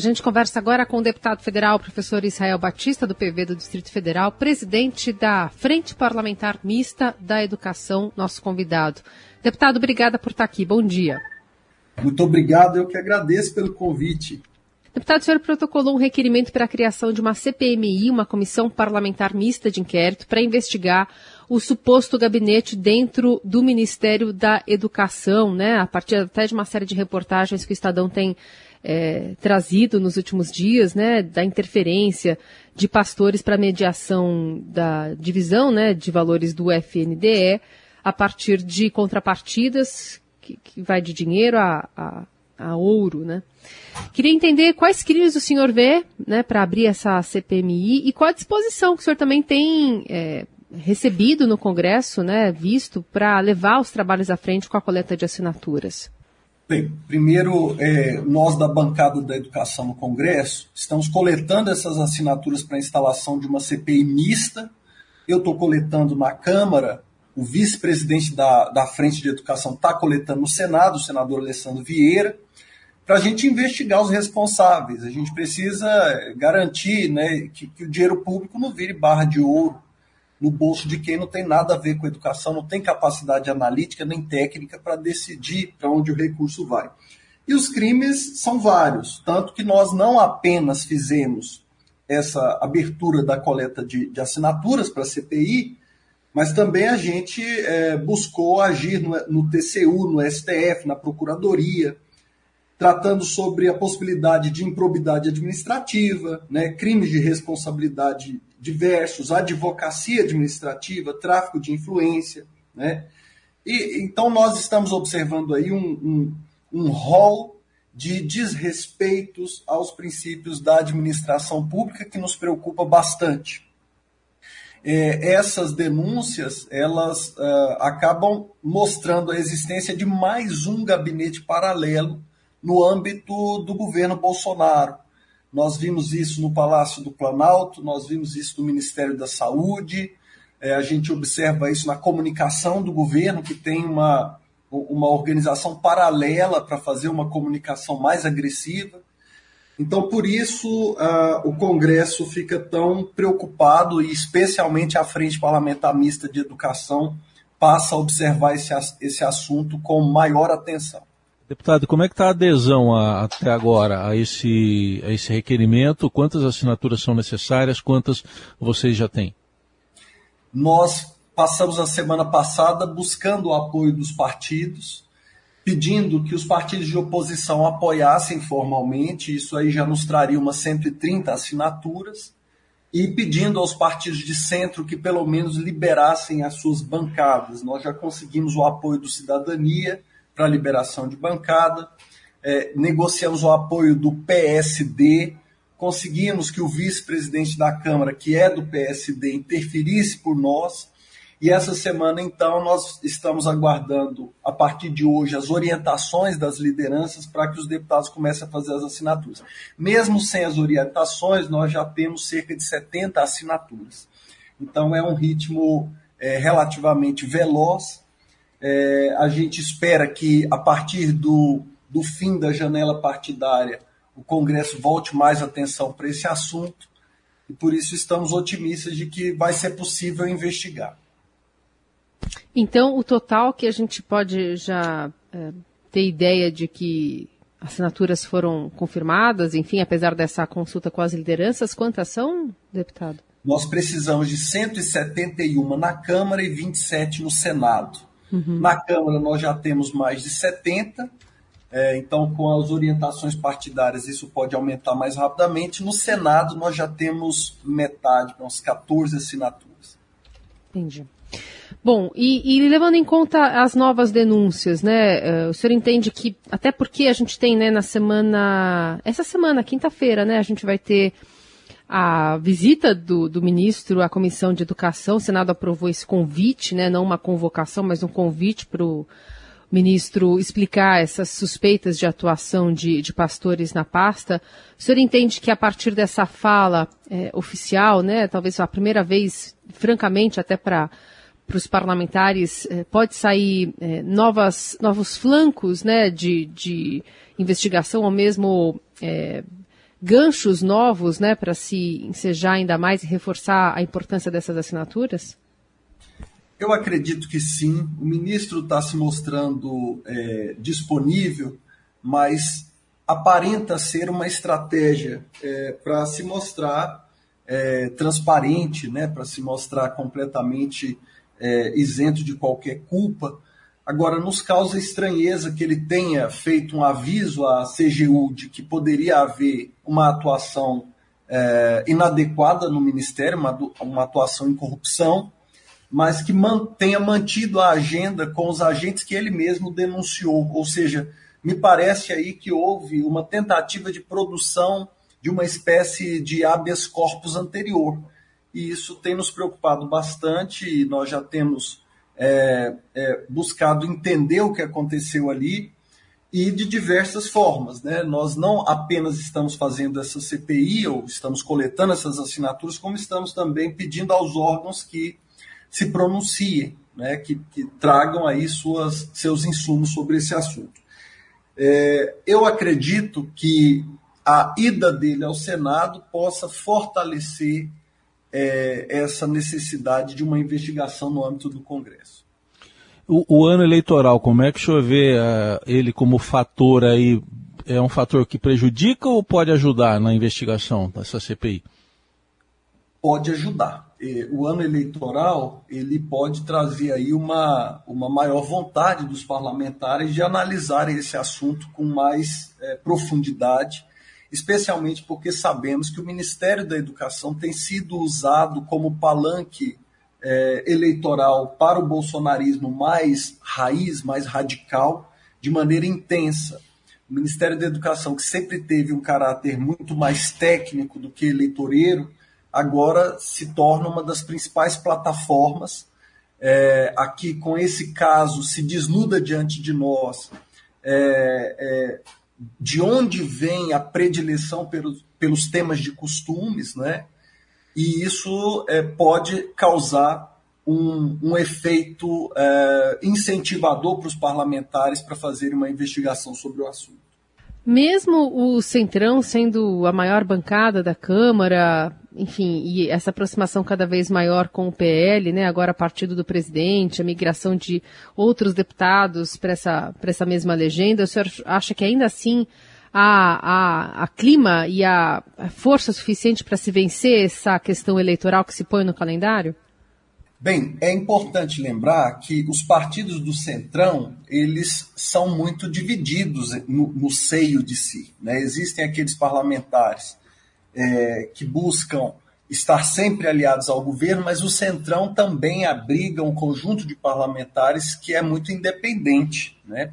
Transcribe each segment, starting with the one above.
A gente conversa agora com o deputado federal, professor Israel Batista, do PV do Distrito Federal, presidente da Frente Parlamentar Mista da Educação, nosso convidado. Deputado, obrigada por estar aqui. Bom dia. Muito obrigado, eu que agradeço pelo convite. Deputado, o senhor protocolou um requerimento para a criação de uma CPMI, uma comissão parlamentar mista de inquérito, para investigar o suposto gabinete dentro do Ministério da Educação, né? A partir até de uma série de reportagens que o Estadão tem é, trazido nos últimos dias, né, da interferência de pastores para mediação da divisão, né, de valores do FNDE, a partir de contrapartidas que, que vai de dinheiro a, a, a, ouro, né. Queria entender quais crimes o senhor vê, né, para abrir essa CPMI e qual a disposição que o senhor também tem é, recebido no Congresso, né, visto para levar os trabalhos à frente com a coleta de assinaturas. Bem, primeiro, é, nós da bancada da educação no Congresso estamos coletando essas assinaturas para a instalação de uma CPI mista. Eu estou coletando na Câmara, o vice-presidente da, da Frente de Educação está coletando no Senado, o senador Alessandro Vieira, para a gente investigar os responsáveis. A gente precisa garantir né, que, que o dinheiro público não vire barra de ouro no bolso de quem não tem nada a ver com educação, não tem capacidade analítica nem técnica para decidir para onde o recurso vai. E os crimes são vários, tanto que nós não apenas fizemos essa abertura da coleta de, de assinaturas para a CPI, mas também a gente é, buscou agir no, no TCU, no STF, na Procuradoria, tratando sobre a possibilidade de improbidade administrativa, né, crimes de responsabilidade diversos, advocacia administrativa, tráfico de influência. Né? E, então, nós estamos observando aí um, um, um rol de desrespeitos aos princípios da administração pública que nos preocupa bastante. É, essas denúncias elas uh, acabam mostrando a existência de mais um gabinete paralelo no âmbito do governo Bolsonaro. Nós vimos isso no Palácio do Planalto, nós vimos isso no Ministério da Saúde, é, a gente observa isso na comunicação do governo, que tem uma, uma organização paralela para fazer uma comunicação mais agressiva. Então, por isso, uh, o Congresso fica tão preocupado, e especialmente a Frente Parlamentar Mista de Educação passa a observar esse, esse assunto com maior atenção. Deputado, como é que está a adesão a, até agora a esse, a esse requerimento? Quantas assinaturas são necessárias? Quantas vocês já têm? Nós passamos a semana passada buscando o apoio dos partidos, pedindo que os partidos de oposição apoiassem formalmente, isso aí já nos traria umas 130 assinaturas, e pedindo aos partidos de centro que pelo menos liberassem as suas bancadas. Nós já conseguimos o apoio do Cidadania para liberação de bancada, é, negociamos o apoio do PSD, conseguimos que o vice-presidente da Câmara, que é do PSD, interferisse por nós. E essa semana, então, nós estamos aguardando, a partir de hoje, as orientações das lideranças para que os deputados comecem a fazer as assinaturas. Mesmo sem as orientações, nós já temos cerca de 70 assinaturas. Então, é um ritmo é, relativamente veloz é, a gente espera que, a partir do, do fim da janela partidária, o Congresso volte mais atenção para esse assunto e por isso estamos otimistas de que vai ser possível investigar. Então, o total que a gente pode já é, ter ideia de que assinaturas foram confirmadas, enfim, apesar dessa consulta com as lideranças, quantas são, deputado? Nós precisamos de 171 na Câmara e 27 no Senado. Uhum. Na Câmara nós já temos mais de 70, é, então com as orientações partidárias isso pode aumentar mais rapidamente. No Senado nós já temos metade, uns 14 assinaturas. Entendi. Bom, e, e, levando em conta as novas denúncias, né, é, o senhor entende que, até porque a gente tem, né, na semana, essa semana, quinta-feira, né, a gente vai ter a visita do, do, ministro à Comissão de Educação. O Senado aprovou esse convite, né, não uma convocação, mas um convite para o ministro explicar essas suspeitas de atuação de, de, pastores na pasta. O senhor entende que a partir dessa fala é, oficial, né, talvez a primeira vez, francamente, até para para os parlamentares é, pode sair é, novas, novos flancos né, de, de investigação ou mesmo é, ganchos novos né, para se ensejar ainda mais e reforçar a importância dessas assinaturas? Eu acredito que sim. O ministro está se mostrando é, disponível, mas aparenta ser uma estratégia é, para se mostrar é, transparente, né, para se mostrar completamente é, isento de qualquer culpa. Agora, nos causa estranheza que ele tenha feito um aviso à CGU de que poderia haver uma atuação é, inadequada no Ministério, uma, uma atuação em corrupção, mas que man, tenha mantido a agenda com os agentes que ele mesmo denunciou. Ou seja, me parece aí que houve uma tentativa de produção de uma espécie de habeas corpus anterior. E isso tem nos preocupado bastante, e nós já temos é, é, buscado entender o que aconteceu ali e de diversas formas. Né? Nós não apenas estamos fazendo essa CPI ou estamos coletando essas assinaturas, como estamos também pedindo aos órgãos que se pronunciem, né? que, que tragam aí suas, seus insumos sobre esse assunto. É, eu acredito que a ida dele ao Senado possa fortalecer é, essa necessidade de uma investigação no âmbito do Congresso. O, o ano eleitoral, como é que o senhor vê uh, ele como fator aí? É um fator que prejudica ou pode ajudar na investigação dessa CPI? Pode ajudar. O ano eleitoral ele pode trazer aí uma, uma maior vontade dos parlamentares de analisar esse assunto com mais é, profundidade especialmente porque sabemos que o Ministério da Educação tem sido usado como palanque é, eleitoral para o bolsonarismo mais raiz, mais radical, de maneira intensa. O Ministério da Educação, que sempre teve um caráter muito mais técnico do que eleitoreiro, agora se torna uma das principais plataformas. É, aqui, com esse caso, se desnuda diante de nós é, é de onde vem a predileção pelos, pelos temas de costumes, né? E isso é, pode causar um, um efeito é, incentivador para os parlamentares para fazerem uma investigação sobre o assunto. Mesmo o Centrão sendo a maior bancada da Câmara, enfim, e essa aproximação cada vez maior com o PL, né, agora partido do presidente, a migração de outros deputados para essa, essa mesma legenda, o senhor acha que ainda assim há, há, há clima e a força suficiente para se vencer essa questão eleitoral que se põe no calendário? Bem, é importante lembrar que os partidos do Centrão, eles são muito divididos no, no seio de si. Né? Existem aqueles parlamentares é, que buscam estar sempre aliados ao governo, mas o Centrão também abriga um conjunto de parlamentares que é muito independente. Né?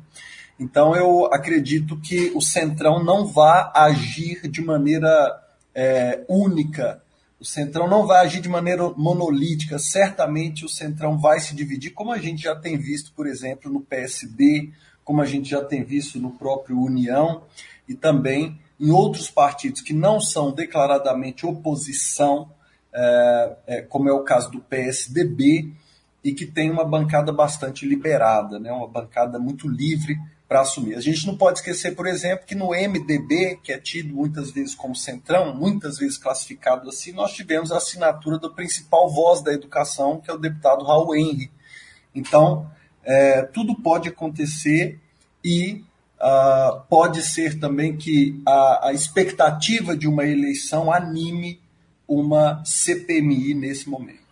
Então eu acredito que o Centrão não vai agir de maneira é, única o Centrão não vai agir de maneira monolítica, certamente o Centrão vai se dividir, como a gente já tem visto, por exemplo, no PSD, como a gente já tem visto no próprio União e também em outros partidos que não são declaradamente oposição, é, é, como é o caso do PSDB, e que tem uma bancada bastante liberada, né, uma bancada muito livre para assumir. A gente não pode esquecer, por exemplo, que no MDB, que é tido muitas vezes como centrão, muitas vezes classificado assim, nós tivemos a assinatura do principal voz da educação, que é o deputado Raul Henry. Então, é, tudo pode acontecer e uh, pode ser também que a, a expectativa de uma eleição anime uma CPMI nesse momento.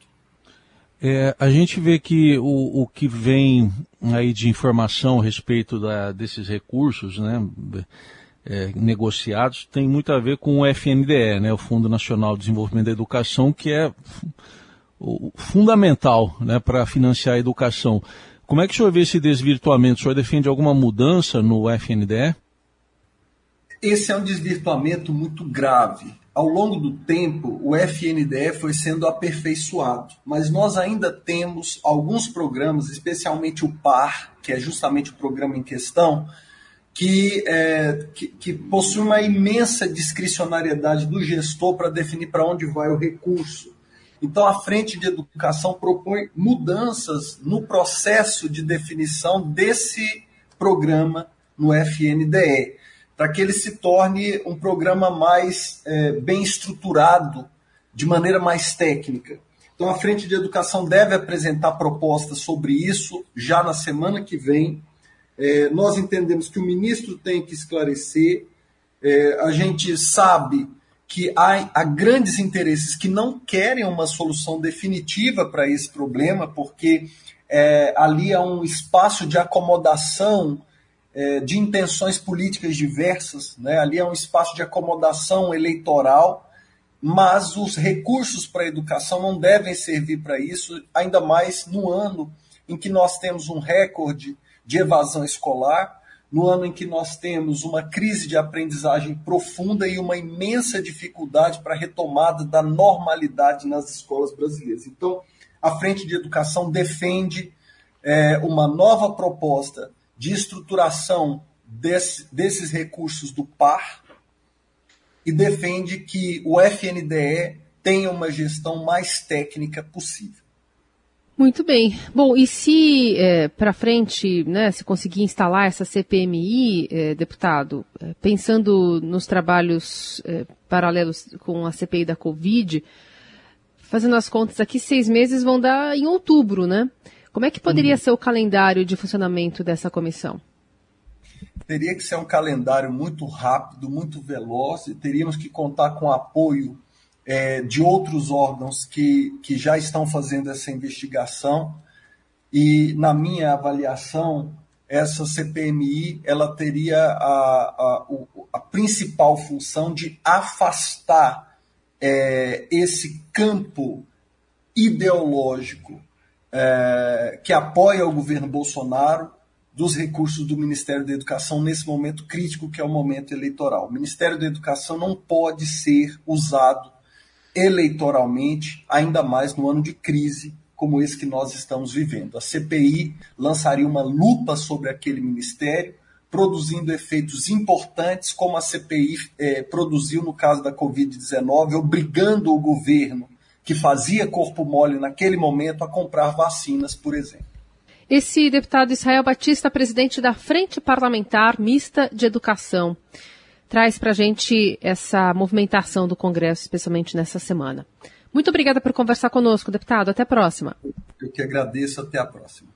É, a gente vê que o, o que vem aí de informação a respeito da, desses recursos, né, é, negociados, tem muito a ver com o FNDE, né, o Fundo Nacional de Desenvolvimento da Educação, que é fundamental né, para financiar a educação. Como é que o senhor vê esse desvirtuamento? O senhor defende alguma mudança no FNDE? Esse é um desvirtuamento muito grave ao longo do tempo, o FNDE foi sendo aperfeiçoado, mas nós ainda temos alguns programas, especialmente o PAR, que é justamente o programa em questão, que, é, que, que possui uma imensa discricionariedade do gestor para definir para onde vai o recurso. Então, a Frente de Educação propõe mudanças no processo de definição desse programa no FNDE para que ele se torne um programa mais é, bem estruturado, de maneira mais técnica. Então, a Frente de Educação deve apresentar propostas sobre isso já na semana que vem. É, nós entendemos que o ministro tem que esclarecer. É, a gente sabe que há, há, grandes interesses que não querem uma solução definitiva para esse problema, porque é, ali há um espaço de acomodação é, de intenções políticas diversas, né? ali há um espaço de acomodação eleitoral, mas os recursos para a educação não devem servir para isso, ainda mais no ano em que nós temos um recorde de evasão escolar, no ano em que nós temos uma crise de aprendizagem profunda e uma imensa dificuldade para a retomada da normalidade nas escolas brasileiras. Então, a Frente de Educação defende é, uma nova proposta de estruturação desse, desses recursos do PAR e defende que o FNDE tenha uma gestão mais técnica possível. Muito bem. Bom, e se é, para frente, né, se conseguir instalar essa CPMI, é, deputado, é, pensando nos trabalhos é, paralelos com a CPI da Covid, fazendo as contas aqui, seis meses vão dar em outubro, né? Como é que poderia uhum. ser o calendário de funcionamento dessa comissão? Teria que ser um calendário muito rápido, muito veloz, e teríamos que contar com apoio é, de outros órgãos que, que já estão fazendo essa investigação. E, na minha avaliação, essa CPMI ela teria a, a, a principal função de afastar é, esse campo ideológico é, que apoia o governo Bolsonaro dos recursos do Ministério da Educação nesse momento crítico que é o momento eleitoral. O Ministério da Educação não pode ser usado eleitoralmente, ainda mais no ano de crise como esse que nós estamos vivendo. A CPI lançaria uma lupa sobre aquele ministério, produzindo efeitos importantes, como a CPI é, produziu no caso da Covid-19, obrigando o governo que fazia corpo mole naquele momento a comprar vacinas, por exemplo. Esse deputado Israel Batista, presidente da Frente Parlamentar Mista de Educação traz para a gente essa movimentação do Congresso, especialmente nessa semana. Muito obrigada por conversar conosco, deputado. Até a próxima. Eu que agradeço. Até a próxima.